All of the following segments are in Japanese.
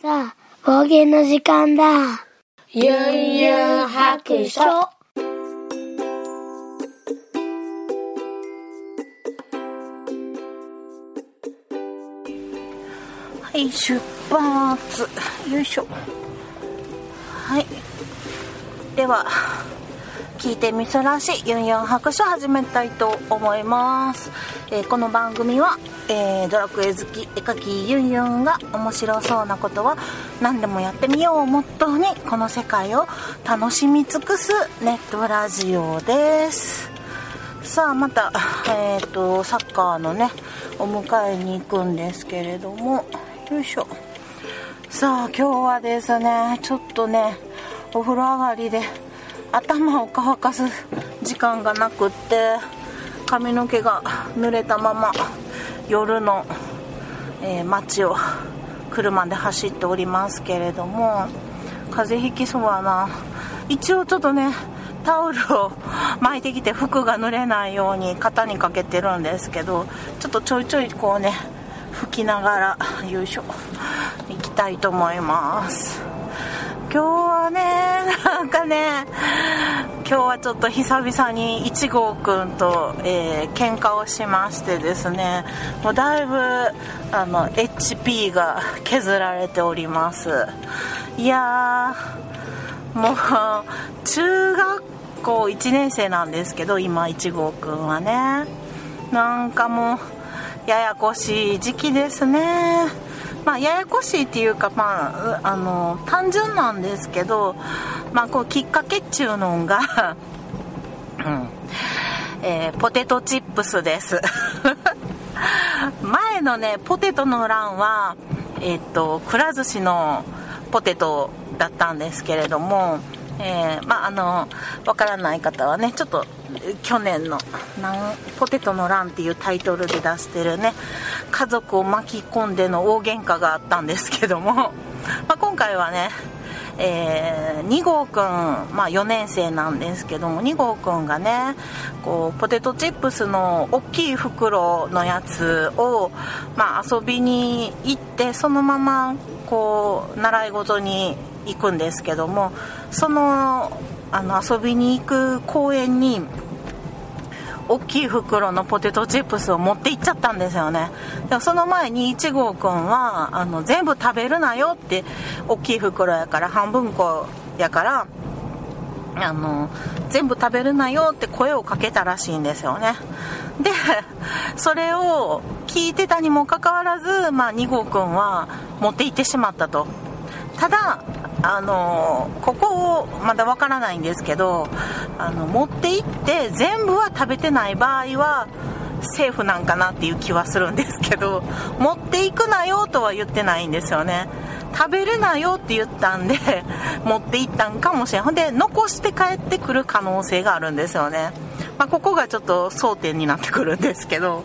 さあ、方言の時間だ。ゆんゆん白書。はい、出発。よいしょ。はい。では、聞いてみそらしユンユン白書始めたいと思います。えーこの番組は、えードラクエ好き絵描きユンユンが面白そうなことは何でもやってみようをモットーにこの世界を楽しみ尽くすネットラジオです。さあまた、えー、とサッカーのねお迎えに行くんですけれどもよいしょさあ今日はですねちょっとねお風呂上がりで頭を乾かす時間がなくって髪の毛が濡れたまま夜の、えー街を車で走っておりますけれども風邪ひきそうだな一応ちょっとねタオルを巻いてきて服が濡れないように肩にかけてるんですけどちょっとちょいちょいこうね拭きながらよいしょ行きたいと思います。今日はねなんかね今日はちょっと久々に1号くんと、えー喧嘩をしましてですねもうだいぶあの HP が削られております。いやーもう中学校1年生なんですけど今1号くんはね。なんかもうややこしい時期ですね。まあややこしいっていうかまああの単純なんですけどまあこうきっかけっちゅうのがうんえーポテトチップスです。前のねポテトの欄はえっとくら寿司のポテトだったんですけれどもえーまああのわからない方はねちょっと去年の「ポテトの欄」っていうタイトルで出してるね家族を巻き込んでの大喧嘩があったんですけども、まあ、今回はねえー2号くん、まあ、4年生なんですけども2号くんがねこうポテトチップスの大きい袋のやつを、まあ、遊びに行ってそのままこう習い事に行くんですけどもそのあの遊びに行く公園に大きい袋のポテトチップスを持って行っちゃったんですよね。でもその前に1号くんはあの全部食べるなよって大きい袋やから半分こやからあの全部食べるなよって声をかけたらしいんですよね。でそれを聞いてたにもかかわらず、まあ、2号くんは持って行ってしまったと。ただあのここをまだわからないんですけどあの持って行って全部は食べてない場合はセーフなんかなっていう気はするんですけど 持っていくなよとは言ってないんですよね。食べるなよって言ったんで 持って行ったんかもしれん。ほんで残して帰ってくる可能性があるんですよね。まあ、ここがちょっと争点になってくるんですけど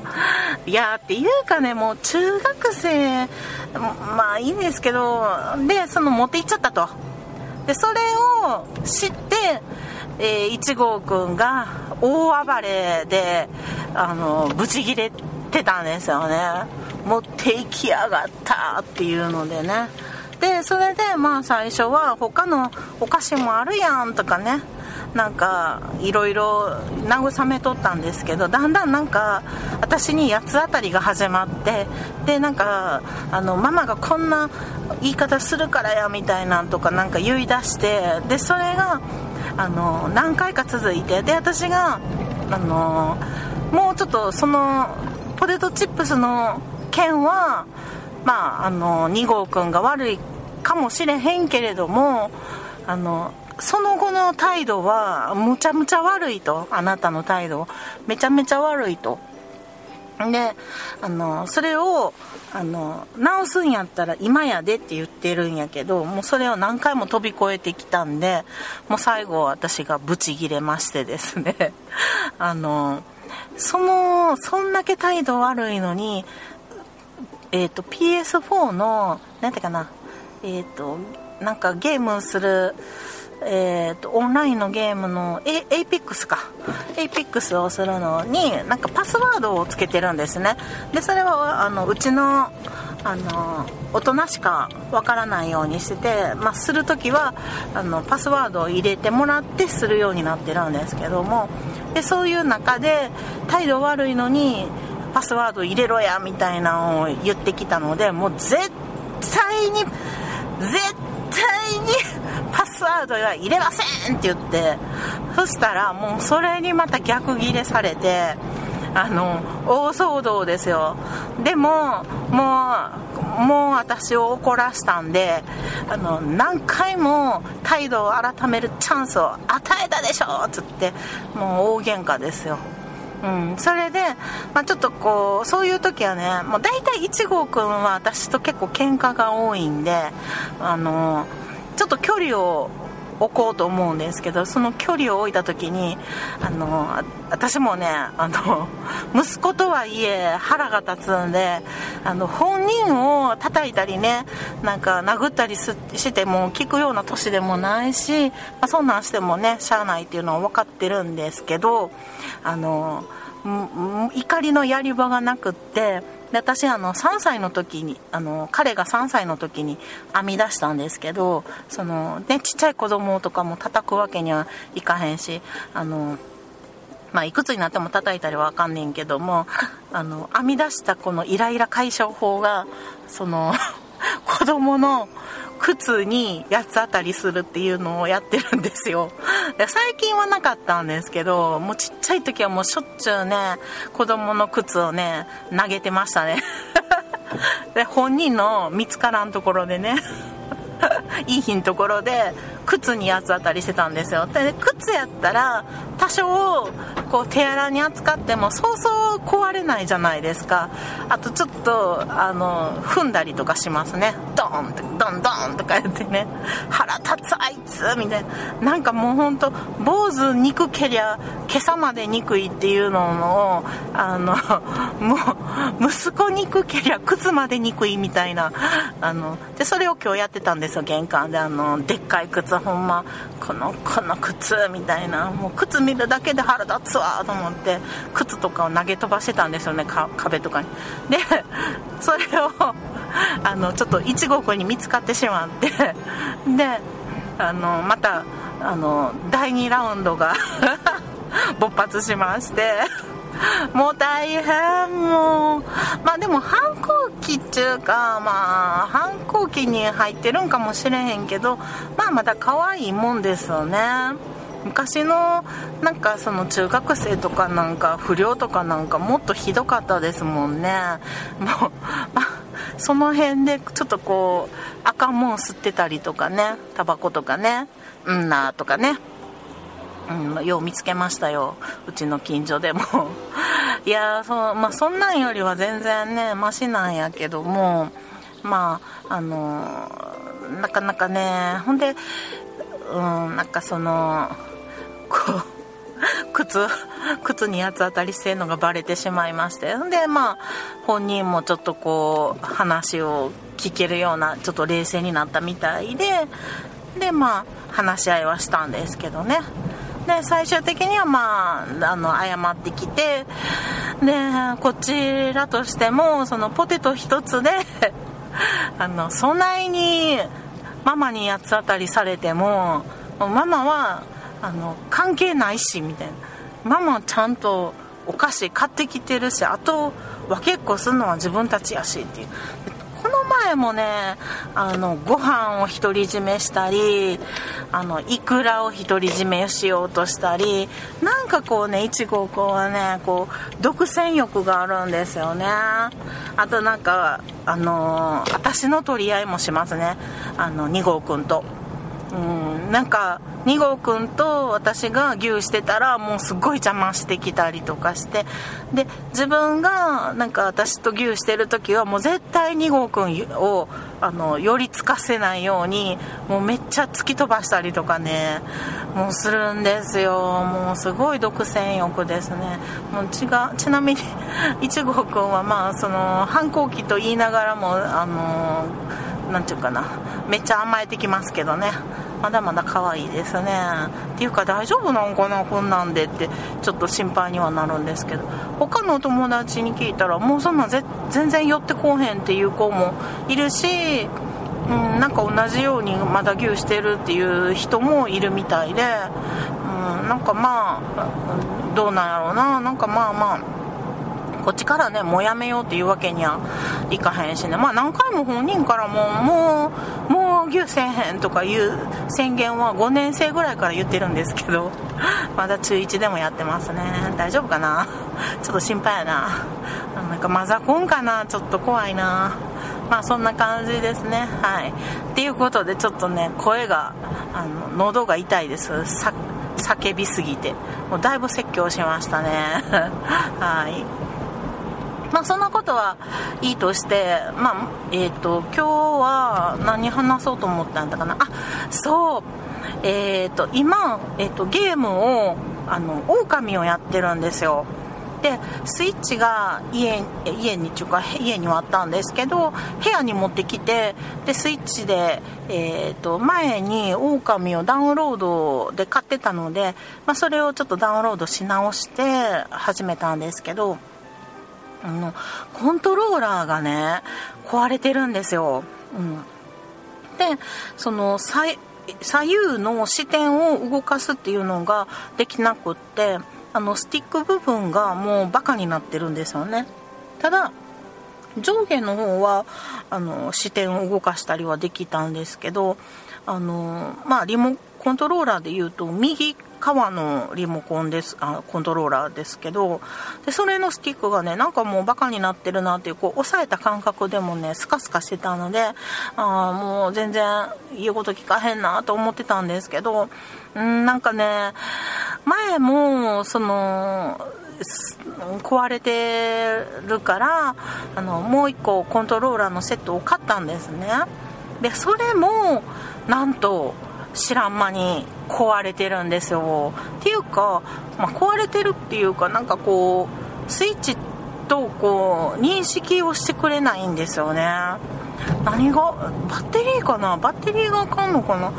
いやーっていうかねもう中学生まあいいんですけどでその持って行っちゃったと。でそれを知って、えー、1号くんが大暴れであのブチギレてたんですよね。持って行きやがったっていうのでね。でそれでまあ最初は他のお菓子もあるやんとかね。なんかいろいろ慰めとったんですけどだんだんなんか私に八つ当たりが始まってでなんかあのママがこんな言い方するからやみたいなんとかなんか言い出してでそれがあの何回か続いてで私があのもうちょっとそのポテトチップスの件はまああの2号くんが悪いかもしれへんけれどもあのその後の態度はむちゃむちゃ悪いと。あなたの態度。めちゃめちゃ悪いと。であのそれをあの直すんやったら今やでって言ってるんやけどもうそれを何回も飛び越えてきたんでもう最後私がブチギレましてですね。あのそのそんだけ態度悪いのにえっ、と PS4 の何ていうかな。えっ、となんかゲームするえー、とオンラインのゲームのエイピックスか。エイピックスをするのになんかパスワードをつけてるんですね。でそれはあのうちのあの大人しかわからないようにしてて、まあ、する時はあのパスワードを入れてもらってするようになってるんですけども。でそういう中で態度悪いのにパスワード入れろやみたいなのを言ってきたのでもう絶対に絶対にパスワードは入れませんって言ってそしたらもうそれにまた逆ギレされてあの大騒動ですよ。でももうもう私を怒らしたんであの何回も態度を改めるチャンスを与えたでしょっつってもう大喧嘩ですよ。うん、それで、まあ、ちょっとこうそういう時はねもう大体1号くんは私と結構喧嘩が多いんであのちょっと距離を置こうと思うんですけどその距離を置いた時にあの私もねあの 息子とはいえ腹が立つんであの本人を叩いたりねなんか殴ったりしても聞くような年でもないし、まあ、そんなんしてもねしゃあないっていうのは分かってるんですけどあの怒りのやり場がなくってで私あの3歳の時にあの彼が3歳の時に編み出したんですけどその、ね、ちっちゃい子供とかも叩くわけにはいかへんしあのまあ、いくつになっても叩いたりはあかんねんけどもあの編み出したこのイライラ解消法がその 子供の靴に八つ当たりするっていうのをやってるんですよ。最近はなかったんですけどもうちっちゃい時はもうしょっちゅうね子供の靴をね投げてましたね。で本人の見つからんところでね。いい日のところで靴に八つ当たりしてたんですよ。で靴やったら多少こう手荒に扱ってもそうそう壊れないじゃないですか。あとちょっとあの踏んだりとかしますね。ドンってドンドンとか言ってね。腹立つあいつみたいな。なんかもうほんと坊主肉蹴りゃ今朝まで憎いっていうのをあの もう息子肉蹴りゃ靴まで憎いみたいな。あのでそれを今日やってたんですよ玄関であのでっかい靴ほんまこのこの靴みたいなもう靴見るだけで腹立つわと思って靴とかを投げ飛ばしてたんですよね壁とかに。で それを あのちょっと1号くんに見つかってしまって であのまたあの第2ラウンドが勃発しましてもう大変もう。まあでも反抗期っていうかまあ反抗期に入ってるんかもしれへんけどまあまだ可愛いもんですよね。昔のなんかその中学生とかなんか不良とかなんかもっとひどかったですもんね。もう、その辺でちょっとこう赤もん吸ってたりとかねタバコとかねうんなとかね。うん、よう見つけましたよ。うちの近所でも。いやそ、まあ、そんなんよりは全然ねマシなんやけどもまああのなかなかねほんでうんなんかそのこう 靴靴に八つ当たりしてんのがバレてしまいましてほんでまあ本人もちょっとこう話を聞けるようなちょっと冷静になったみたいででまあ話し合いはしたんですけどね。で最終的にはまああの謝ってきてでこちらとしてもそのポテト一つで あのそないにママに八つ当たりされてもママはあの関係ないしみたいな。ママちゃんとお菓子買ってきてるしあと分けっこするのは自分たちやしっていう。前もねあのご飯を独り占めしたりあのイクラを独り占めしようとしたりなんかこうねいちごくんはねこう独占欲があるんですよねあとなんかあの私の取り合いもしますねあの2号くんと。うん、なんか2号くんと私が牛してたらもうすっごい邪魔してきたりとかして。で自分がなんか私と牛してる時はもう絶対2号くんをあの寄りつかせないようにもうめっちゃ突き飛ばしたりとかねもうするんですよ。もうすごい独占欲ですね。もう違うちなみに 1号くんはまあその反抗期と言いながらもあの何て言うかな。めっちゃ甘えてきますけどね。まだまだ可愛いですね。っていうか大丈夫なんかなこんなんでって。ちょっと心配にはなるんですけど。他のお友達に聞いたらもうそんな全然寄ってこうへんっていう子もいるしうん、なんか同じようにまだ牛してるっていう人もいるみたいで、うん、なんかまあどうなんやろうな。なんかまあまあこっちからねもうやめようっていうわけにはいかへんしね。まあ何回も本人からももうもう牛せえへんとかいう宣言は5年生ぐらいから言ってるんですけど まだ中1でもやってますね。大丈夫かな？ちょっと心配やな。なんかマザコンかな？ちょっと怖いな。まあそんな感じですね。はい。っていうことでちょっとね声があの喉が痛いです。叫びすぎて。もうだいぶ説教しましたね。はい。まあそんなことはいいとしてまあえっ、ー、と今日は何話そうと思ったんだかな。あそう。えっ、ー、と今、えーと、ゲームをあの狼をやってるんですよ。でスイッチが家家にちゅうか家にはあったんですけど部屋に持ってきてでスイッチで、えーと、前にオオカミをダウンロードで買ってたので、まあ、それをちょっとダウンロードし直して始めたんですけどあのコントローラーがね壊れてるんですよ、うん、でその左右の視点を動かすっていうのができなくってあのスティック部分がもうバカになってるんですよね。ただ上下の方はあの視点を動かしたりはできたんですけどあのまあリモコントローラーでいうと右側のリモコンですあコントローラーですけどでそれのスティックがねなんかもうバカになってるなっていうこう押さえた感覚でもねスカスカしてたのであもう全然言うこと聞かへんなと思ってたんですけどんなんかね前もその壊れてるからあのもう1個コントローラーのセットを買ったんですね。でそれもなんと知らん間に壊れてるんですよ。っていうか、まあ、壊れてるっていうかなんかこうスイッチとこう認識をしてくれないんですよね。何がバッテリーかな？バッテリーがあかんのかな？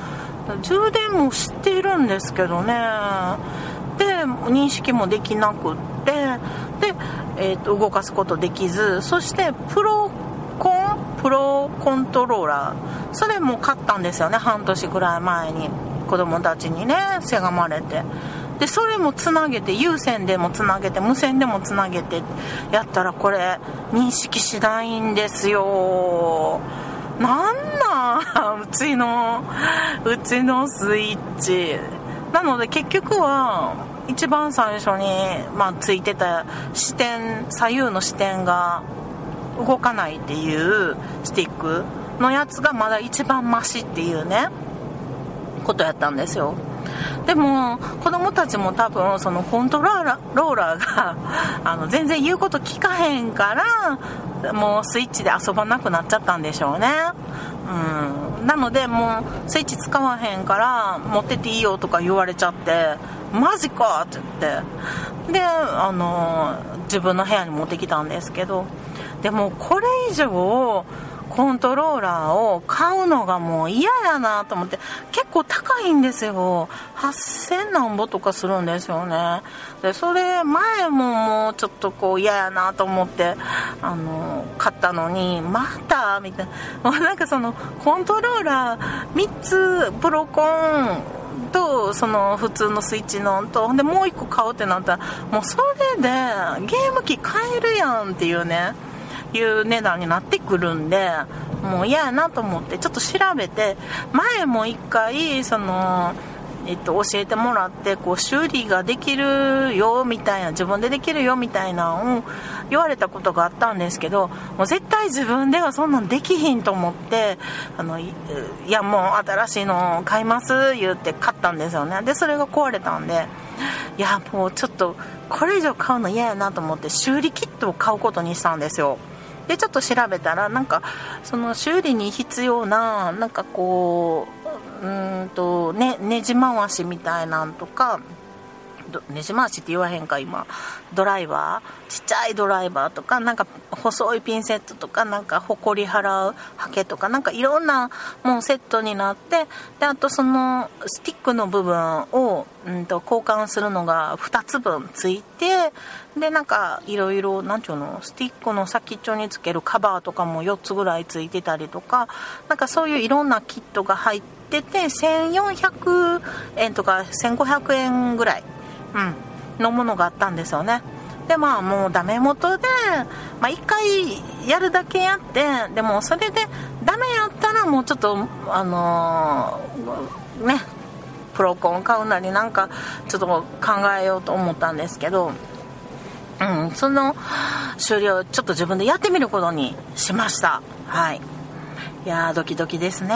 充電もしてるんですけどね。で認識もできなくってで、えーと動かすことできずそしてプロプロコントローラー。それも買ったんですよね。半年ぐらい前に。子供たちにねせがまれて。でそれもつなげて有線でもつなげて無線でもつなげてやったらこれ認識しないんですよ。なんなん？うちのうちのスイッチ。なので結局は一番最初に、まあ、ついてた視点左右の視点が動かないっていうスティックのやつがまだ一番マシっていうねことやったんですよ。でも子供たちも多分そのコントローラーが あの全然言うこと聞かへんからもうスイッチで遊ばなくなっちゃったんでしょうね。うん。なのでもうスイッチ使わへんから持ってていいよとか言われちゃってマジかって言って。であの自分の部屋に持ってきたんですけど。でもこれ以上コントローラーを買うのがもう嫌やなと思って結構高いんですよ。8000何ぼとかするんですよね。でそれ前ももうちょっとこう嫌やなと思ってあの買ったのにまたみたいな。もうなんかそのコントローラー3つプロコンとその普通のスイッチのとでもう1個買うってなったらもうそれでゲーム機買えるやんっていうね。いう値段になってくるんでもう嫌やなと思ってちょっと調べて前も1回そのえっと、教えてもらってこう修理ができるよみたいな自分でできるよみたいなのを言われたことがあったんですけどもう絶対自分ではそんなんできひんと思ってあのいやもう新しいの買います言って買ったんですよね。でそれが壊れたんでいやもうちょっとこれ以上買うの嫌やなと思って修理キットを買うことにしたんですよ。でちょっと調べたらなんかその修理に必要ななんかこううんとねねじ回しみたいなんとかねじ回しって言わへんか今。ドライバー？ちっちゃいドライバーとかなんか細いピンセットとかなんかほこり払うハケとかなんかいろんなもうセットになってであとそのスティックの部分を、うんと、交換するのが2つ分ついてでなんかいろいろ何ていうのスティックの先っちょにつけるカバーとかも4つぐらいついてたりとかなんかそういういろんなキットが入ってて1400円とか1500円ぐらい、うん、のものがあったんですよね。でまあもうダメ元で、まあ、1回やるだけやってでもそれでダメやったらもうちょっとあのー、ねプロコン買うなりなんかちょっと考えようと思ったんですけどうん、その終了ちょっと自分でやってみることにしました。はい。いやードキドキですね。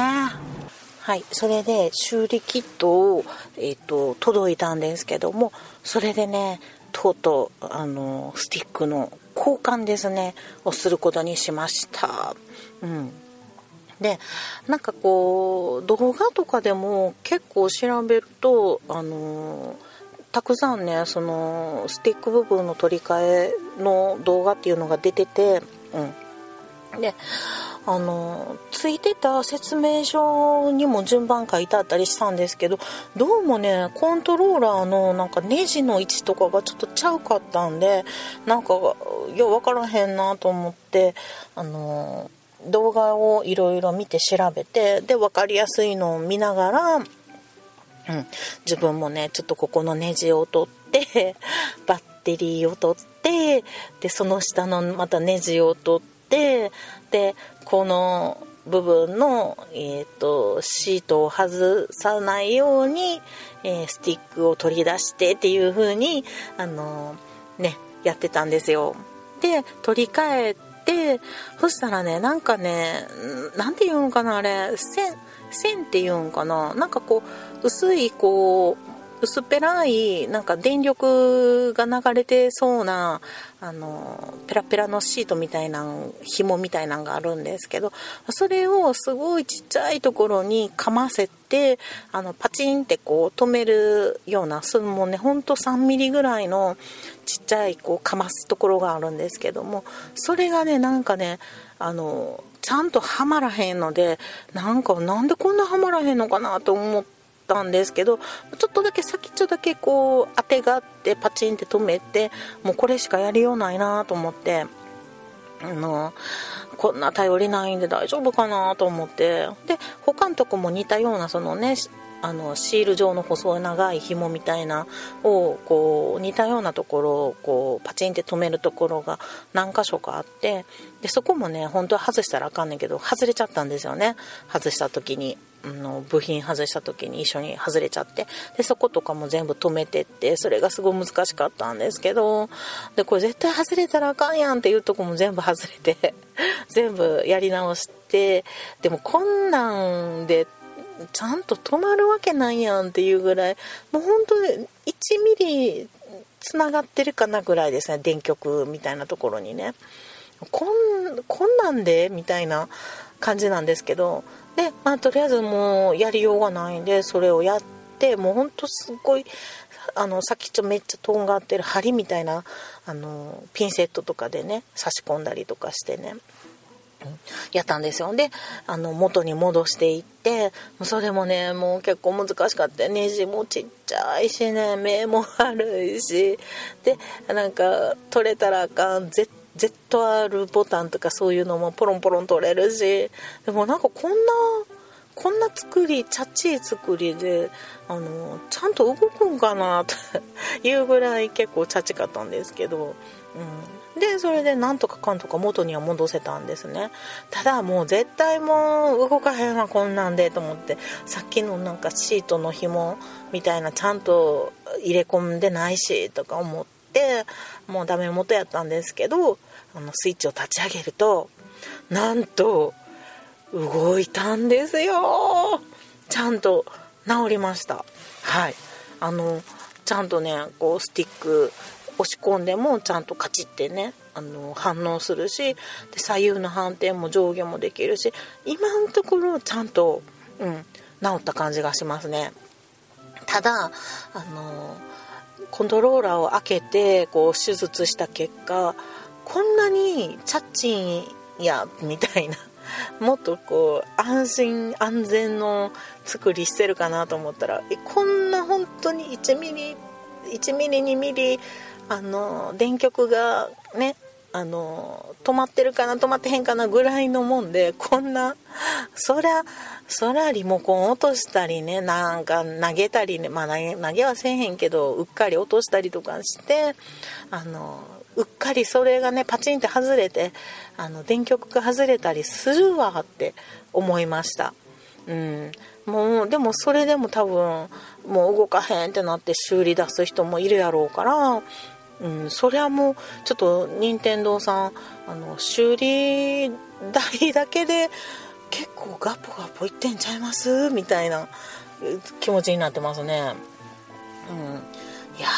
はい。それで修理キットを、えーと、届いたんですけどもそれでねとうとうあのスティックの交換ですねをすることにしました。うん。でなんかこう動画とかでも結構調べるとあのたくさんねそのスティック部分の取り替えの動画っていうのが出ててうん。であのついてた説明書にも順番書いてあったりしたんですけどどうもねコントローラーのなんかネジの位置とかがちょっとちゃうかったんでなんかよう分からへんなと思ってあの動画をいろいろ見て調べてで分かりやすいのを見ながらうん、自分もねちょっとここのネジを取ってバッテリーを取ってでその下のまたネジを取ってでこの部分の、えーと、シートを外さないように、えー、スティックを取り出してっていう風にあのー、ねやってたんですよ。で取り替えてそしたらねなんかね何て言うのかなあれ線線っていうんかななんかこう薄いこう薄っぺらいなんか電力が流れてそうなあのペラペラのシートみたいな紐みたいなのがあるんですけどそれをすごいちっちゃいところにかませてあのパチンってこう止めるようなそれもねほんと3ミリぐらいのちっちゃいこうかますところがあるんですけどもそれがねなんかねあのちゃんとはまらへんのでなんかなんでこんなはまらへんのかなと思ってたんですけどちょっとだけ先っちょだけこう当てがあってパチンって止めてもうこれしかやりようないなと思ってあのこんな頼りないんで大丈夫かなと思ってで他のとこも似たようなそのねあのシール状の細長い紐みたいなをこう似たようなところをこうパチンって止めるところが何箇所かあってでそこもね本当は外したらあかんねんけど外れちゃったんですよね外した時に。の部品外した時に一緒に外れちゃってでそことかも全部止めてってそれがすごい難しかったんですけどでこれ絶対外れたらあかんやんっていうとこも全部外れて 全部やり直してでもこんなんでちゃんと止まるわけないやんっていうぐらいもう本当に1ミリつながってるかなぐらいですね電極みたいなところにね。こんこんなんでみたいな感じなんですけど。で、まあ、とりあえずもうやりようがないんでそれをやってもうほんとすごいあの先っちょめっちゃとんがってる針みたいなあのピンセットとかでね差し込んだりとかしてね。やったんですよ。であの元に戻していってそれもねもう結構難しかった。ネジもちっちゃいしね目も悪いし。でなんか取れたらあかん ZR ボタンとかそういうのもポロンポロン取れるし。でもなんかこんなこんな作りチャッチい作りであのちゃんと動くんかなというぐらい結構チャチかったんですけど、うん、でそれでなんとかかんとか元には戻せたんですね。ただもう絶対もう動かへんわこんなんでと思ってさっきのなんかシートの紐みたいなちゃんと入れ込んでないしとか思ってもうダメ元やったんですけどあのスイッチを立ち上げるとなんと動いたんですよ。ちゃんと治りました。はい。あのちゃんとねこうスティック押し込んでもちゃんとカチッてねあの反応するしで左右の反転も上下もできるし今のところちゃんと、うん、治った感じがしますね。ただあのコントローラーを開けてこう手術した結果こんなにチャッチンやみたいな もっとこう安心安全の作りしてるかなと思ったらこんな本当に1ミリ1ミリ2ミリあの電極がねあの止まってるかな止まってへんかなぐらいのもんでこんなそりゃそりゃリモコン落としたりねなんか投げたりねまあ投げ投げはせえへんけどうっかり落としたりとかしてあのうっかりそれがねパチンって外れてあの電極が外れたりするわって思いました。うん。もうでもそれでも多分もう動かへんってなって修理出す人もいるやろうからうん、そりゃもうちょっと任天堂さんあの修理代だけで結構ガポガポいってんちゃいますみたいな気持ちになってますね。うん。いや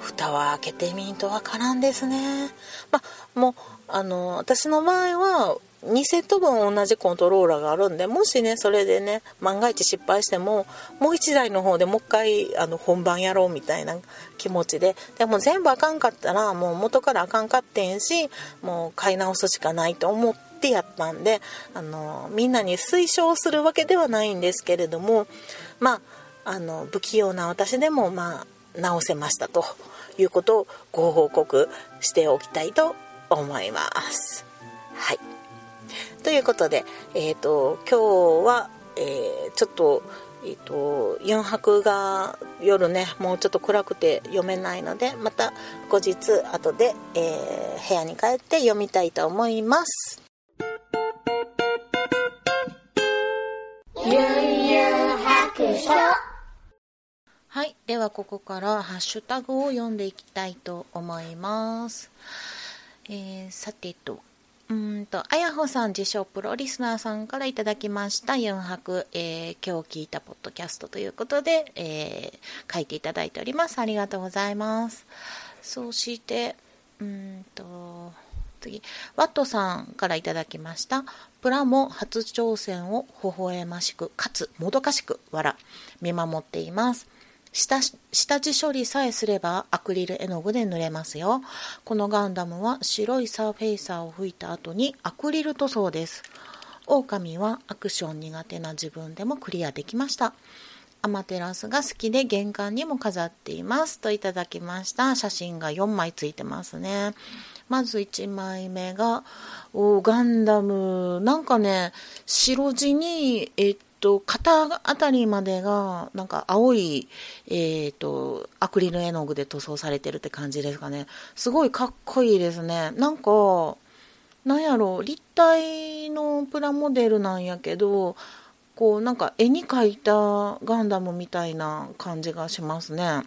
蓋は開けてみんとわからんですね。まあもうあの私の場合は2セット分同じコントローラーがあるんでもしねそれでね万が一失敗してももう1台の方でもう一回あの本番やろうみたいな気持ちででも全部あかんかったらもう元からあかんかってんしもう買い直すしかないと思ってやったんであのみんなに推奨するわけではないんですけれどもまああの不器用な私でもまあ直せましたということをご報告しておきたいと思います。はいということで、えーと、今日は、えー、ちょっと,、えーと、4泊が夜ねもうちょっと暗くて読めないのでまた後日後で、えー、部屋に帰って読みたいと思います。はい。では、ここからハッシュタグを読んでいきたいと思います。えー、さてと、うんと、あやほさん自称プロリスナーさんからいただきました4泊、えー、今日聞いたポッドキャストということで、えー、書いていただいております。ありがとうございます。そして、うんと、次、ワットさんからいただきました。プラモ初挑戦を微笑ましく、かつもどかしく、わら、見守っています。下下地処理さえすればアクリル絵の具で塗れますよ。このガンダムは白いサーフェイサーを吹いた後にアクリル塗装です。狼はアクション苦手な自分でもクリアできました。アマテラスが好きで玄関にも飾っています。といただきました。写真が4枚ついてますね。まず1枚目が、おガンダム、なんかね、白地に、えっと、肩あたりまでが、なんか青い、えっ、ー、と、アクリル絵の具で塗装されてるって感じですかね。すごいかっこいいですね。なんか、なんやろ、立体のプラモデルなんやけど、こう、なんか絵に描いたガンダムみたいな感じがしますね。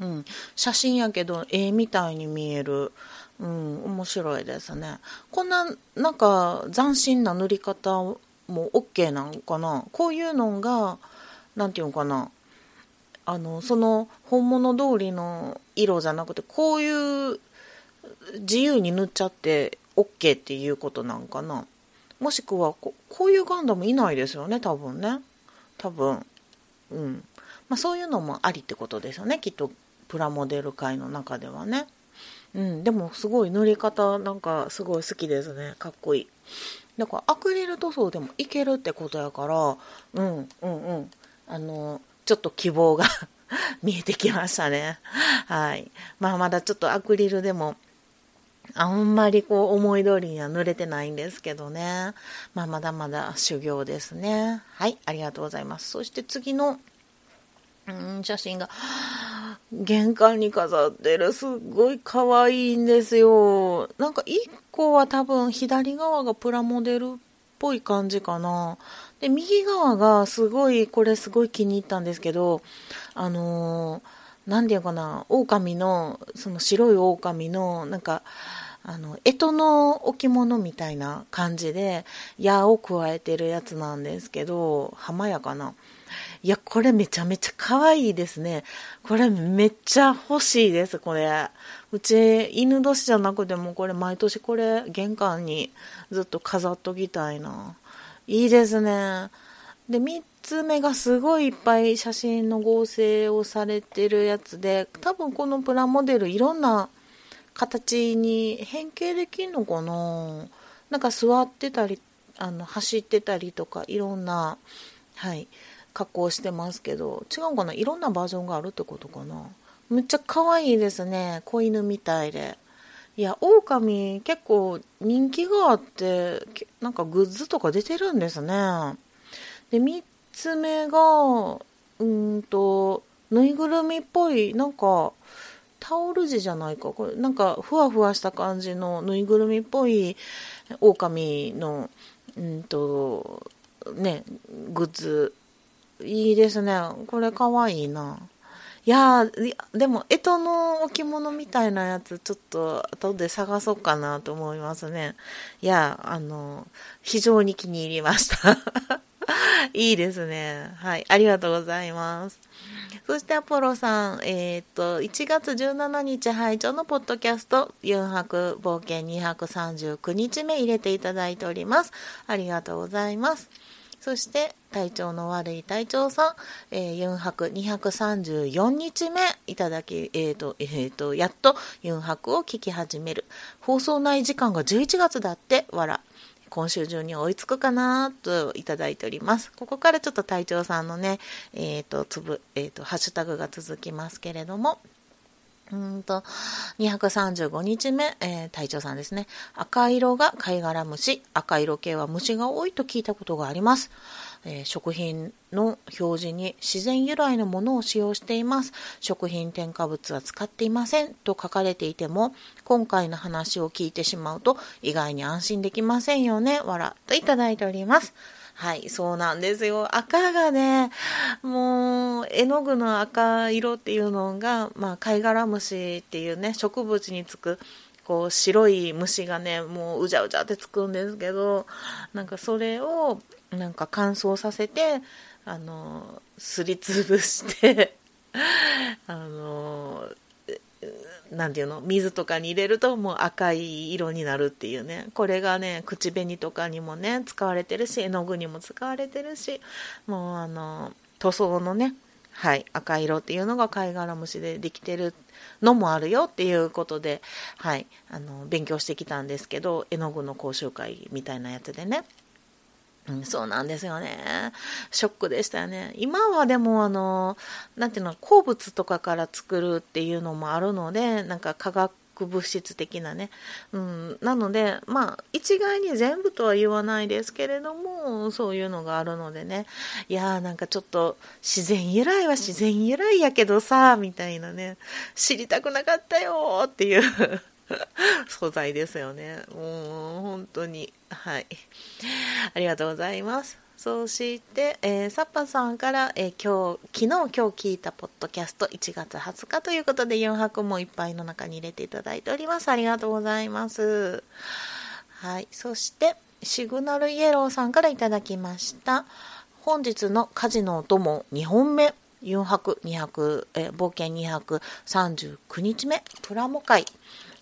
うん。写真やけど、絵みたいに見える。うん、面白いですね。こんな、なんか、斬新な塗り方もう OK なんかな？こういうのが何て言うのかな？あのその本物通りの色じゃなくてこういう自由に塗っちゃって OK っていうことなんかな？もしくはここういうガンダムいないですよね？多分ね。多分。うん。まあそういうのもありってことですよね？きっとプラモデル界の中ではね。うん。でもすごい塗り方なんかすごい好きですね。かっこいい。だからアクリル塗装でもいけるってことやからうんうんうんあのちょっと希望が 見えてきましたねはいまあまだちょっとアクリルでもあんまりこう思い通りには塗れてないんですけどね。まあまだまだ修行ですね。はい、ありがとうございます。そして次の、うん、写真が、玄関に飾ってる。すっごい可愛いんですよ。なんか一個は多分左側がプラモデルっぽい感じかな。で、右側がすごい、これすごい気に入ったんですけど、あのー、ていうかな、狼の、その白い狼の、なんか、あの、干支の置物みたいな感じで、矢を加えてるやつなんですけど、浜屋かな。いや、これめちゃめちゃ可愛いですね。これめっちゃ欲しいです、これ。うち、犬年じゃなくても、これ毎年これ、玄関にずっと飾っときたいな。いいですね。で3つ目がすごいいっぱい写真の合成をされてるやつで多分このプラモデルいろんな形に変形できんのかななんか座ってたりあの走ってたりとかいろんなはい加工してますけど違うかな？いろんなバージョンがあるってことかな？めっちゃ可愛いですね子犬みたいで。いや狼結構人気があってなんかグッズとか出てるんですね。で3つ目がうんとぬいぐるみっぽい。なんかタオル地じゃないか？これなんかふわふわした感じのぬいぐるみっぽい狼のうんとねグッズ。いいですね。これかわいいないやでも干支の置物みたいなやつちょっと後で探そうかなと思いますね。いやあの非常に気に入りました。いいですね。はいありがとうございます。そしてアポロさん、えっ、と、1月17日拝聴のポッドキャスト、4泊冒険239日目入れていただいております。ありがとうございます。そして、体調の悪い隊長さん、えー、4泊234日目いただき、えっ、ー、と、えっ、ー、と、やっと4泊を聞き始める。放送内時間が11月だって、わら。今週中に追いつくかなといただいております。ここからちょっと隊長さんのね、えっ、ー、と、つぶ、えっ、ー、と、ハッシュタグが続きますけれども、うんと、235日目、えー、隊長さんですね。赤色が貝殻虫、赤色系は虫が多いと聞いたことがあります。えー、食品の表示に自然由来のものを使用しています。食品添加物は使っていませんと書かれていても、今回の話を聞いてしまうと意外に安心できませんよね。わら、といただいております。はい、そうなんですよ。赤がね、もう、絵の具の赤色っていうのが、まあ、貝殻虫っていうね、植物につく、こう、白い虫がね、もう、うじゃうじゃってつくんですけど、なんかそれを、なんか乾燥させて、あの、すりつぶして あの、なんていうの水とかに入れるともう赤い色になるっていうね。これがね口紅とかにもね使われてるし絵の具にも使われてるしもうあの塗装のねはい赤色っていうのが貝殻虫でできてるのもあるよっていうことではいあの勉強してきたんですけど絵の具の講習会みたいなやつでね。うん、そうなんですよね。ショックでしたよね。今はでも、あの、なんていうの、鉱物とかから作るっていうのもあるので、なんか化学物質的なね。うん、なので、まあ、一概に全部とは言わないですけれども、そういうのがあるのでね。いやーなんかちょっと、自然由来は自然由来やけどさ、みたいなね。知りたくなかったよっていう 素材ですよね。もう本当に。はい。ありがとうございます。そして、えー、サッパさんから、えー、今日、昨日、今日聞いたポッドキャスト1月20日ということで4泊もいっぱいの中に入れていただいております。ありがとうございます。はい。そして、シグナルイエローさんからいただきました。本日の家事のお供2本目。4泊200、えー、冒険239日目、プラモ会。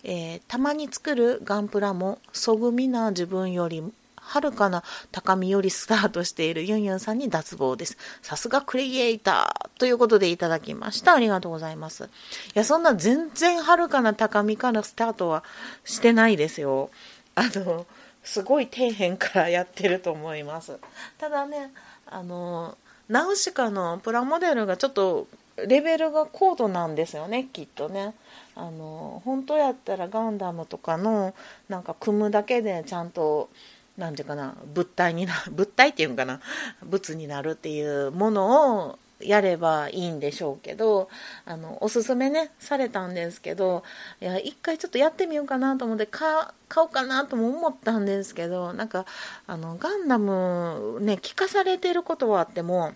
えー、たまに作るガンプラも、そぐみな自分よりはるかな高みよりスタートしているユンユンさんに脱帽です。さすがクリエイターということでいただきました。ありがとうございます。いや、そんな全然はるかな高みからスタートはしてないですよ。あの、すごい底辺からやってると思います。ただね、あの、ナウシカのプラモデルがちょっとレベルが高度なんですよね、きっとね。あの本当やったらガンダムとかのなんか組むだけでちゃんと何て言うかな物体にな 物体っていうんかな物になるっていうものをやればいいんでしょうけどあのおすすめねされたんですけどいや一回ちょっとやってみようかなと思って買おうかなとも思ったんですけどなんかあのガンダムね聞かされてることはあっても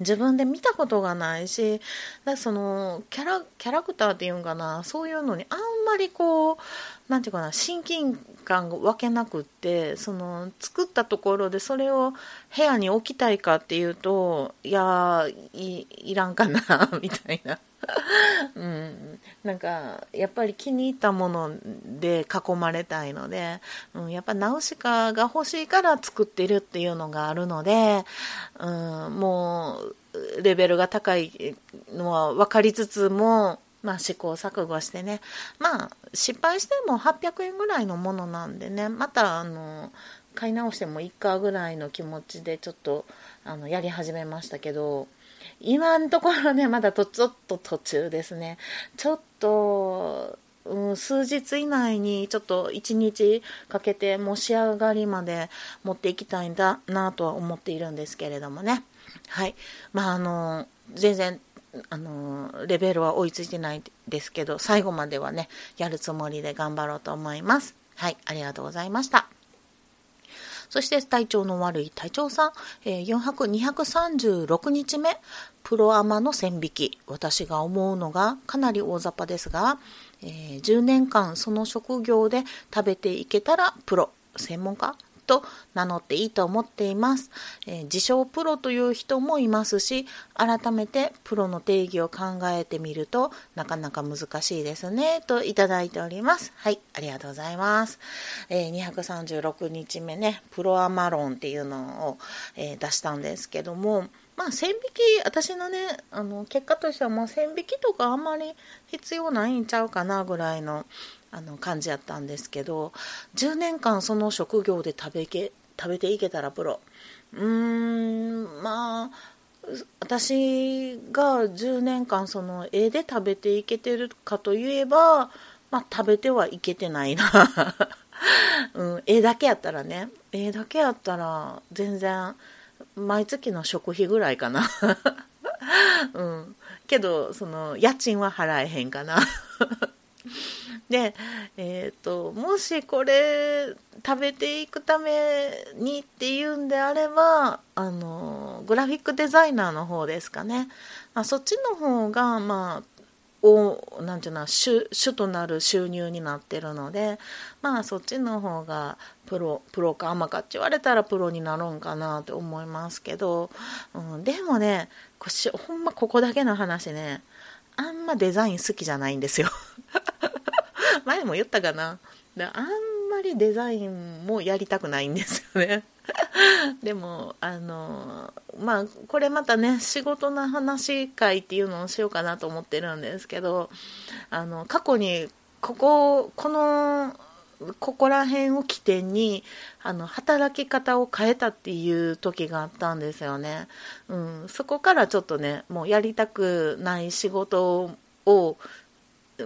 自分で見たことがないしだそのキャラキャラクターっていうんかなそういうのにあんまりこうなんていうかな親近感が分けなくってその作ったところでそれを部屋に置きたいかっていうといやいいらんかなみたいな。うん、なんかやっぱり気に入ったもので囲まれたいので、うん、やっぱナウシカが欲しいから作ってるっていうのがあるので、うん、もうレベルが高いのは分かりつつもまあ、試行錯誤してね、まあ、失敗しても800円ぐらいのものなんでね、また、あの、買い直してもいいかぐらいの気持ちでちょっと、あの、やり始めましたけど、今のところね、まだとちょっと途中ですね。ちょっと、うん、数日以内にちょっと1日かけてもう仕上がりまで持っていきたいんだなとは思っているんですけれどもね。はい。まあ、あの、全然あのレベルは追いついてないですけど最後まではねやるつもりで頑張ろうと思いますはいありがとうございましたそして体調の悪い隊長さん、えー、4泊236日目プロアマの線引き。私が思うのがかなり大雑把ですが、えー、10年間その職業で食べていけたらプロ専門家？と名乗っていいと思っています、えー、自称プロという人もいますし改めてプロの定義を考えてみるとなかなか難しいですね。といただいております。はいありがとうございます、えー、236日目ねプロアマロンっていうのを、えー、出したんですけどもまあ、線引き、私のね、あの、結果としてはもう線引きとかあんまり必要ないんちゃうかなぐらいの、あの感じやったんですけど10年間その職業で食べけ食べていけたらプロ。うーんまあ私が10年間その絵で食べていけてるかといえば、まあ、食べてはいけてないな、うん、絵だけやったらね。絵だけやったら全然毎月の食費ぐらいかな。うん、けどその家賃は払えへんかな。で、えーと、もしこれ食べていくためにっていうんであればあのグラフィックデザイナーの方ですかね、まあ、そっちの方がまあをなんていうの主主となる収入になってるのでまあそっちの方がプロプロか甘かって言われたらプロになるんかなって思いますけど、うん、でもねこほんまここだけの話ねあんまデザイン好きじゃないんですよ。前も言ったかな。であんまりデザインもやりたくないんですよね。でもあのまあこれまたね仕事の話会っていうのをしようかなと思ってるんですけどあの過去にこここのここら辺を起点にあの働き方を変えたっていう時があったんですよね、うん、そこからちょっとねもうやりたくない仕事を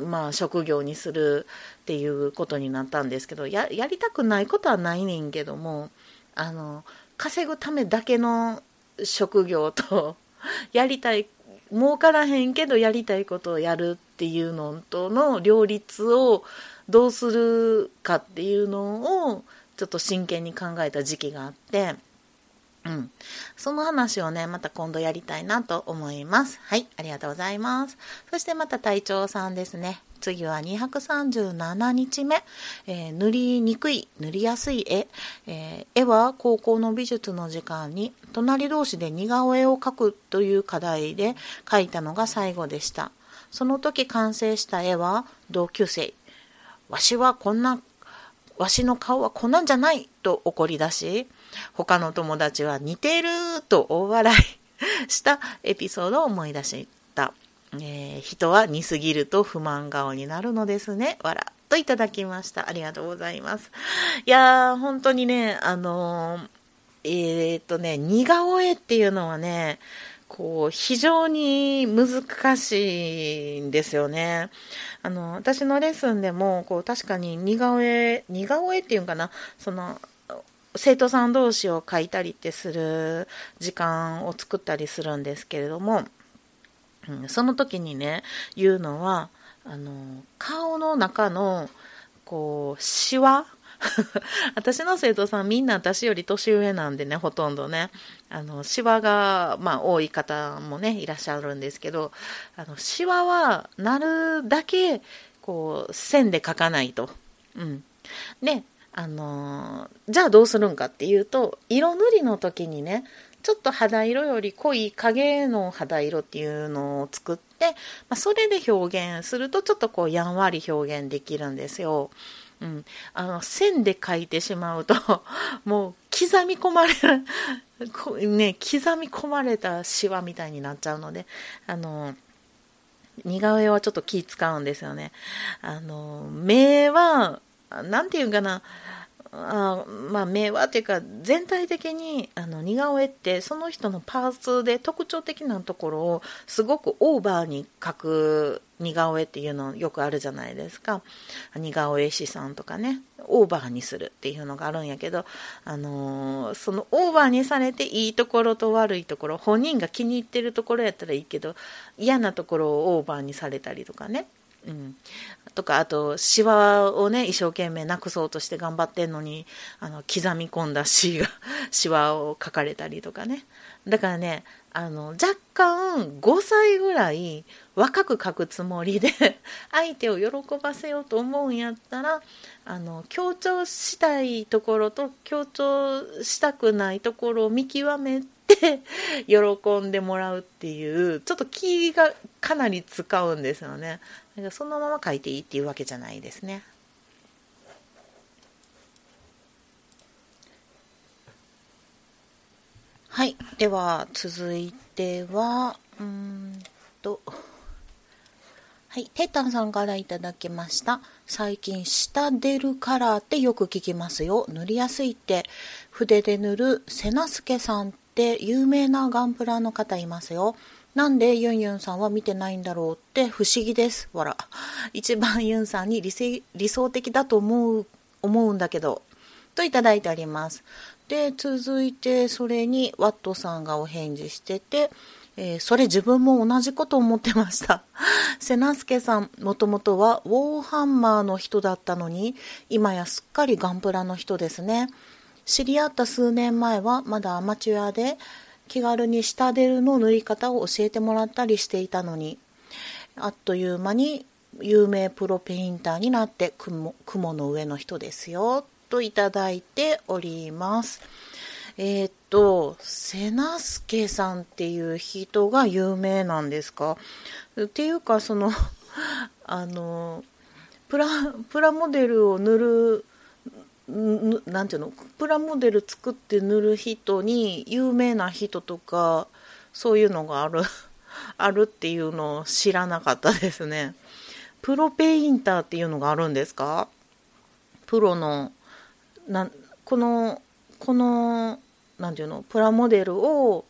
まあ、職業にするっていうことになったんですけどやりたくないことはないねんけどもあの稼ぐためだけの職業と やりたい儲からへんけどやりたいことをやるっていうのとの両立をどうするかっていうのをちょっと真剣に考えた時期があって。うん。その話をね、また今度やりたいなと思います。はい、ありがとうございます。そしてまた隊長さんですね。次は237日目、えー、塗りにくい、塗りやすい絵、えー、絵は高校の美術の時間に隣同士で似顔絵を描くという課題で描いたのが最後でした。その時完成した絵は同級生。わしはこんな、わしの顔はこんなんじゃないと怒り出し、他の友達は似てると大笑いしたエピソードを思い出した。えー、人は似すぎると不満顔になるのですね。わら。といただきました。ありがとうございます。いやー、本当にね、あのー、えー、っとね、似顔絵っていうのはね、こう、非常に難しいんですよね。あの、私のレッスンでも、こう、確かに似顔絵、似顔絵っていうかな、その、生徒さん同士を書いたりってする時間を作ったりするんですけれども、うん、その時にね言うのはあの顔の中のこうシワ 私の生徒さんみんな私より年上なんでねほとんどねあのシワが、まあ、多い方もねいらっしゃるんですけどあのシワはなるだけこう線で描かないとうん。で、あのーじゃあどうするんかっていうと、色塗りの時にね、ちょっと肌色より濃い影の肌色っていうのを作って、まあ、それで表現するとちょっとこうやんわり表現できるんですよ。うん、あの線で描いてしまうと もう刻み込まれるね刻み込まれたシワみたいになっちゃうのであの似顔絵はちょっと気使うんですよねあの目はなんていうかなあまあ目はっていうか全体的にあの似顔絵ってその人のパーツで特徴的なところをすごくオーバーに描く似顔絵っていうのよくあるじゃないですか。似顔絵師さんとかねオーバーにするっていうのがあるんやけど、あのーそのオーバーにされていいところと悪いところ本人が気に入ってるところやったらいいけど嫌なところをオーバーにされたりとかね。うん、とかあとシワをね一生懸命なくそうとして頑張ってんのにあの刻み込んだシが シワを描かれたりとかね。だからねあの若干5歳ぐらい若く描くつもりで 相手を喜ばせようと思うんやったらあの強調したいところと強調したくないところを見極めて喜んでもらうっていうちょっと気がかなり使うんですよねだからそのまま書いていいっていうわけじゃないですねはいでは続いてはうーんとはい、テータンさんからいただきました。最近、下出るカラーってよく聞きますよ。塗りやすいって。筆で塗る瀬名助さんって有名なガンプラの方いますよ。なんでユンユンさんは見てないんだろうって不思議です。わら。一番ユンさんに理性理想的だと思う、思うんだけど。といただいております。で、続いてそれにワットさんがお返事してて、えーそれ自分も同じこと思ってました。瀬名助さん、もともとはウォーハンマーの人だったのに、今やすっかりガンプラの人ですね。知り合った数年前はまだアマチュアで、気軽に下出るの塗り方を教えてもらったりしていたのに、あっという間に有名プロペインターになって雲雲の上の人ですよといただいております。えーっと、瀬名助さんっていう人が有名なんですか？っていうか、その、あの、プラ、プラモデルを塗る、なんていうの、プラモデル作って塗る人に有名な人とか、そういうのがある、あるっていうのを知らなかったですね。プロペインターっていうのがあるんですか？プロの、なこの、この、なんていうの、プラモデルを、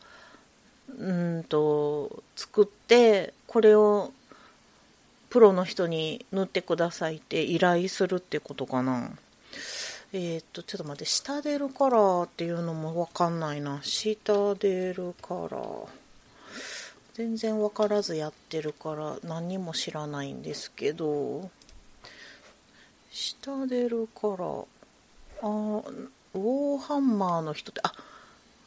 うんと、作って、これを、プロの人に塗ってくださいって依頼するってことかな。えーっと、ちょっと待って、下出るカラーっていうのもわかんないな。下出るカラー。全然わからずやってるから何にも知らないんですけど、下出るカラー。あーウォーハンマーの人って、あ、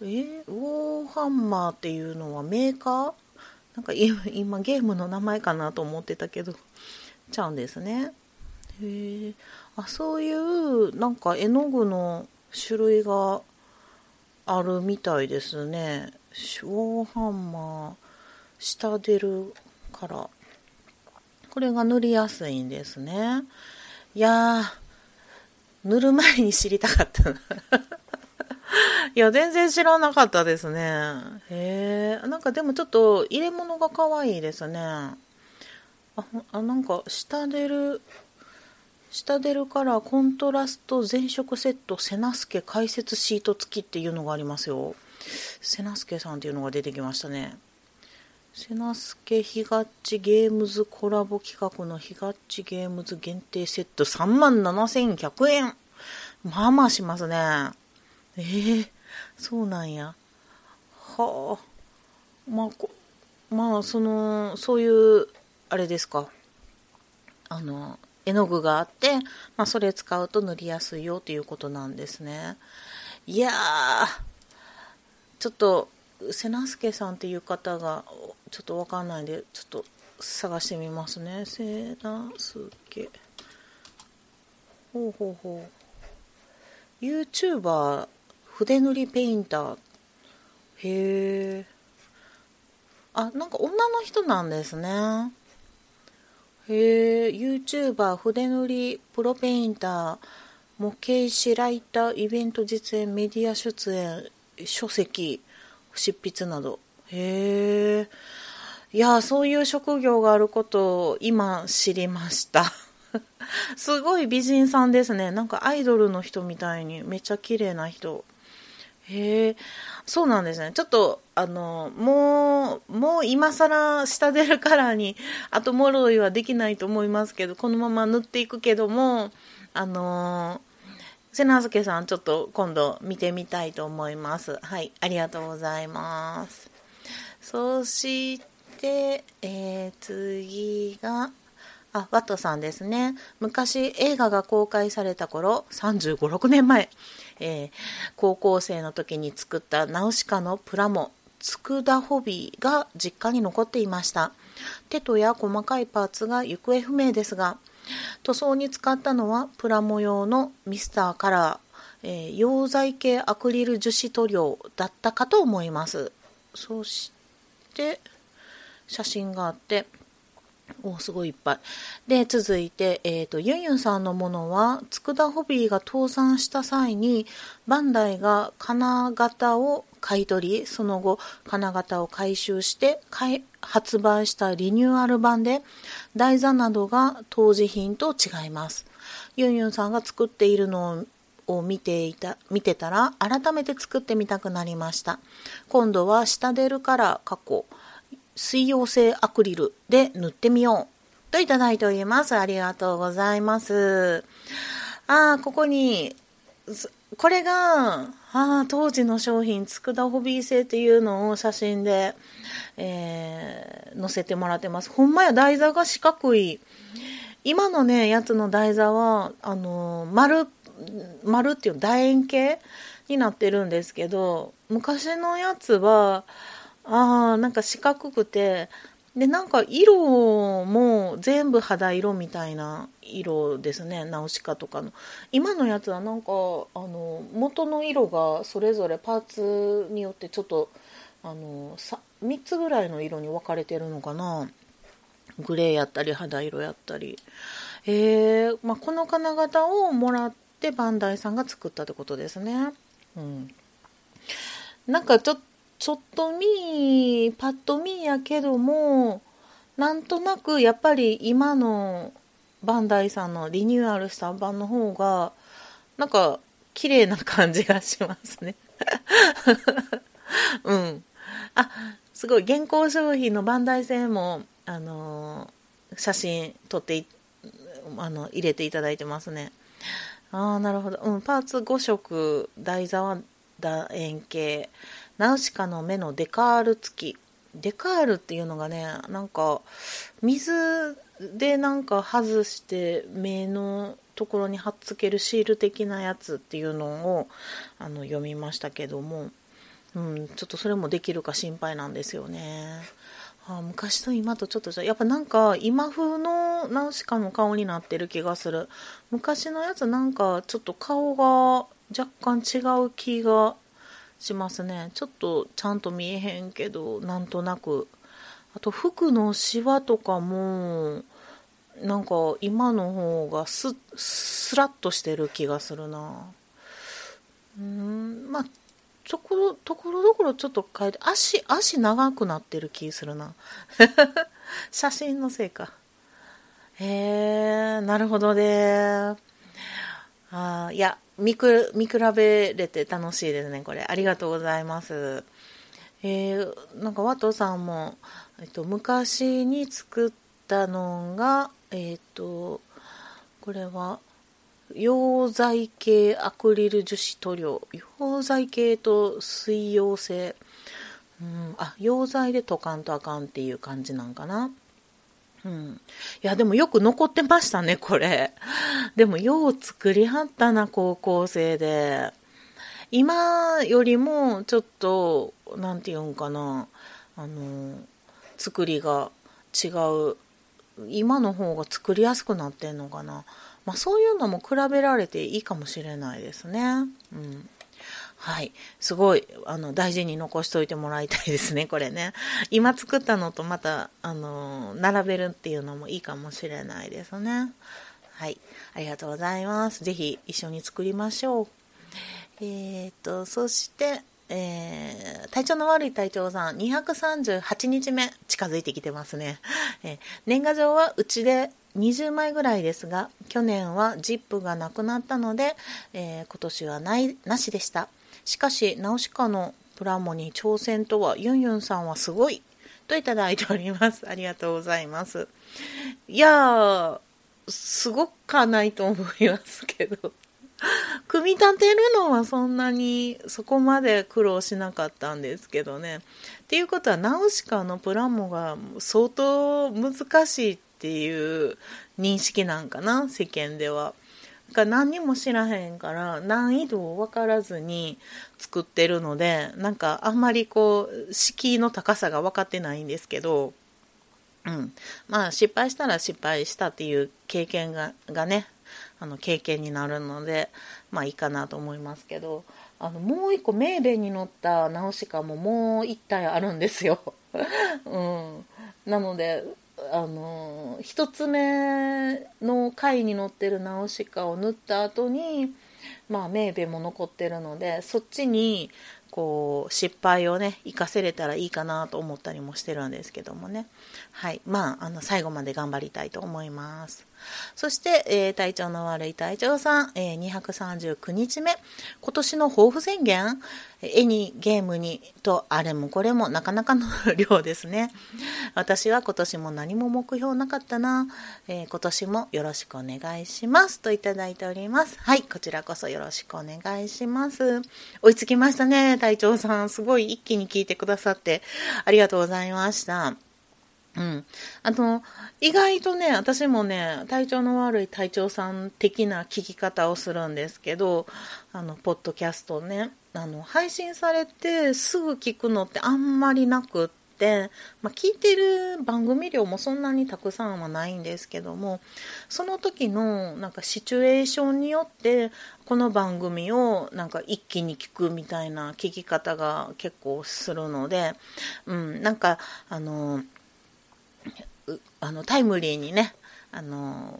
えーウォーハンマーっていうのはメーカー？なんか今ゲームの名前かなと思ってたけど、ちゃうんですね。へえ。あ、そういうなんか絵の具の種類があるみたいですね。ウォーハンマー、下出るから。これが塗りやすいんですね。いやー、塗る前に知りたかったな。いや、全然知らなかったですね。へえ。なんかでもちょっと入れ物が可愛いですね。あ、あなんか下出る、下出るからコントラスト全色セット瀬名助解説シート付きっていうのがありますよ。瀬名助さんっていうのが出てきましたね。瀬名助ひがっちゲームズコラボ企画のひがっちゲームズ限定セット3万7100円。まあまあしますね。ええそうなんや。はあ。まあ、こまあ、その、そういう、あれですか。あの、絵の具があって、まあ、それ使うと塗りやすいよということなんですね。いやー、ちょっと、瀬名助さんっていう方が、ちょっとわかんないんで、ちょっと探してみますね。瀬名助。ほうほうほう YouTuber 筆塗りペインターへえあなんか女の人なんですねへえ YouTuber 筆塗りプロペインター模型師ライターイベント実演メディア出演書籍執筆など。へえいやそういう職業があることを今知りました。すごい美人さんですね。なんかアイドルの人みたいにめっちゃ綺麗な人。へえそうなんですね。ちょっとあのもうもう今更下出るカラーに後戻りはできないと思いますけどこのまま塗っていくけどもあの瀬名助さんちょっと今度見てみたいと思います。はいありがとうございます。そしてえー、次があ、ワットさんですね。昔映画が公開された頃、35、6年前、えー、高校生の時に作ったナウシカのプラモ、佃ホビーが実家に残っていました。テトや細かいパーツが行方不明ですが、塗装に使ったのはプラモ用のミスターカラー、えー、溶剤系アクリル樹脂塗料だったかと思います。そして、写真があって、おすごいいっぱい。で、続いて、えっ、ー、と、ユンユンさんのものは、佃ホビーが倒産した際に、バンダイが金型を買い取り、その後、金型を回収して発売したリニューアル版で、台座などが当時品と違います。ユンユンさんが作っているのを見ていた、見てたら、改めて作ってみたくなりました。今度は下出るから過去、水溶性アクリルで塗ってみようといただいております。ありがとうございます。ああ、ここに、これが、あ、当時の商品、佃ホビー製っていうのを写真で、えー、載せてもらってます。ほんまや、台座が四角い。今のね、やつの台座は、あの、丸、丸っていう楕円形になってるんですけど、昔のやつは、ああなんか四角くてでなんか色も全部肌色みたいな色ですね。ナウシカとかの。今のやつはなんかあの元の色がそれぞれパーツによってちょっとあの 3, 3つぐらいの色に分かれてるのかな。グレーやったり肌色やったり。えー、まあ、この金型をもらってバンダイさんが作ったってことですね。うん。なんかちょっちょっと見パッと見やけどもなんとなくやっぱり今のバンダイさんのリニューアルした版の方がなんか綺麗な感じがしますね。うん。あすごい。現行商品のバンダイ製もあのー、写真撮ってあの入れていただいてますね。ああなるほど。うん。パーツ5色台座は楕円形。ナウシカの目のデカール付き。デカールっていうのがねなんか水でなんか外して目のところに貼っつけるシール的なやつっていうのをあの読みましたけども、うん、ちょっとそれもできるか心配なんですよね。あ昔と今とちょっとやっぱなんか今風のナウシカの顔になってる気がする。昔のやつなんかちょっと顔が若干違う気がしますね。ちょっとちゃんと見えへんけどなんとなく。あと服のシワとかもなんか今の方がススラッとしてる気がするな。うんまあところところどころちょっと変えて足足長くなってる気するな。写真のせいか。へえなるほどね。あいや見く見比べれて楽しいですねこれ。ありがとうございます。えー、なんかワトさんも、えっと、昔に作ったのがえっ、とこれは溶剤系アクリル樹脂塗料。溶剤系と水溶性。うんあ溶剤で溶かんとあかんっていう感じなんかな。うん。いや、でもよく残ってましたね、これ。でも、よう作りはったな、高校生で。今よりも、ちょっと、なんて言うんかな、あの、作りが違う。今の方が作りやすくなってんのかな。まあ、そういうのも比べられていいかもしれないですね。うんはい。すごい、あの、大事に残しておいてもらいたいですね、これね。今作ったのとまた、あの、並べるっていうのもいいかもしれないですね。はい。ありがとうございます。ぜひ一緒に作りましょう。えっ、と、そして、えー、体調の悪い隊長さん、238日目近づいてきてますね。えー、年賀状はうちで20枚ぐらいですが、去年はジップがなくなったので、えー、今年はないなしでした。しかし、ナウシカのプラモに挑戦とは、ユンユンさんはすごいといただいております。ありがとうございます。いや、すごくはないと思いますけど。組み立てるのはそんなにそこまで苦労しなかったんですけどね。っていうことはナウシカのプラモが相当難しいっていう認識なんかな世間では。が何にも知らへんから難易度を分からずに作ってるのでなんかあんまりこう敷居の高さが分かってないんですけど、うん、まあ失敗したら失敗したっていう経験ががねあの経験になるのでまあいいかなと思いますけどあのもう一個メーベに乗ったナウシカももう一体あるんですよ、うん、なのであの1つ目の回に乗ってるナウシカを縫った後にまあメーベも残ってるのでそっちにこう失敗をね生かせれたらいいかなと思ったりもしてるんですけどもね。はい。まああの最後まで頑張りたいと思います。そして、えー、体調の悪い隊長さん、えー、239日目。今年の抱負宣言絵にゲームにとあれもこれもなかなかの量ですね。私は今年も何も目標なかったな、えー、今年もよろしくお願いします。といただいております。はいこちらこそよろしくお願いします。追いつきましたね隊長さん。すごい一気に聞いてくださってありがとうございました。うん。あの、意外とね、私もね、体調の悪い隊長さん的な聞き方をするんですけど、あの、ポッドキャストね、あの、配信されてすぐ聞くのってあんまりなくって、まあ、聞いてる番組量もそんなにたくさんはないんですけども、その時のなんかシチュエーションによって、この番組をなんか一気に聞くみたいな聞き方が結構するので、うん、なんか、あの、あのタイムリーにねあの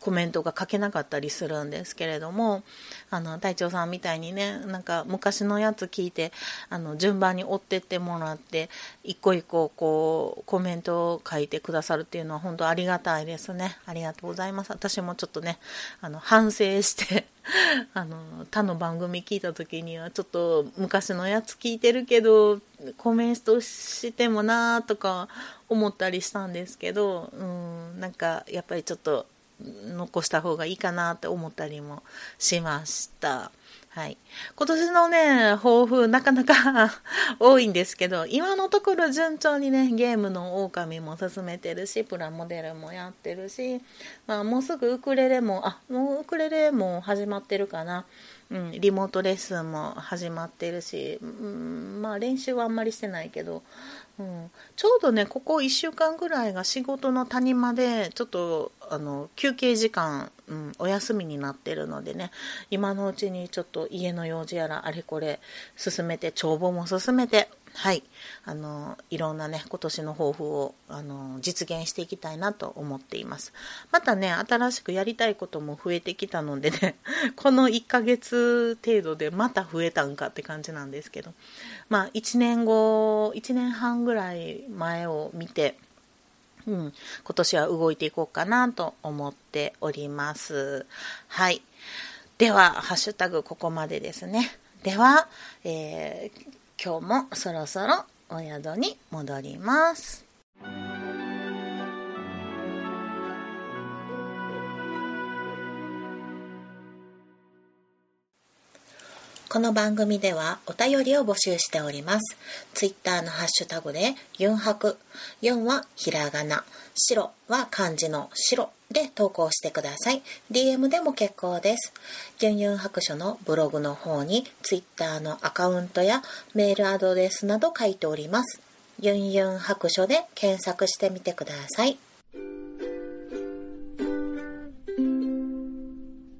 コメントが書けなかったりするんですけれどもあの隊長さんみたいにねなんか昔のやつ聞いてあの順番に追ってってもらって一個一個こうコメントを書いてくださるっていうのは本当ありがたいですね。ありがとうございます。私もちょっとねあの反省して あの他の番組聞いた時にはちょっと昔のやつ聞いてるけどコメントしてもなーとか思ったりしたんですけど、うん、なんかやっぱりちょっと残した方がいいかなって思ったりもしました。はい。今年のね、抱負なかなか 多いんですけど、今のところ順調にね、ゲームの狼も進めてるし、プラモデルもやってるし、まあもうすぐウクレレも、あ、もうウクレレも始まってるかな。うん、リモートレッスンも始まってるし、うん、まあ練習はあんまりしてないけど、うん、ちょうどねここ1週間ぐらいが仕事の谷間でちょっとあの休憩時間、うん、お休みになってるのでね今のうちにちょっと家の用事やらあれこれ進めて帳簿も進めてはいあのいろんなね今年の抱負をあの実現していきたいなと思っていますまたね新しくやりたいことも増えてきたのでね この1ヶ月程度でまた増えたんかって感じなんですけどまあ1年後1年半ぐらい前を見てうん、今年は動いていこうかなと思っております。はい。では、ハッシュタグここまでですね。では、えー、今日もそろそろお宿に戻ります。この番組ではお便りを募集しております。ツイッターのハッシュタグでユンハク、ユンはひらがな、白は漢字の白で投稿してください。DM でも結構です。ユンユン白書のブログの方に Twitter のアカウントやメールアドレスなど書いております。ユンユン白書で検索してみてください。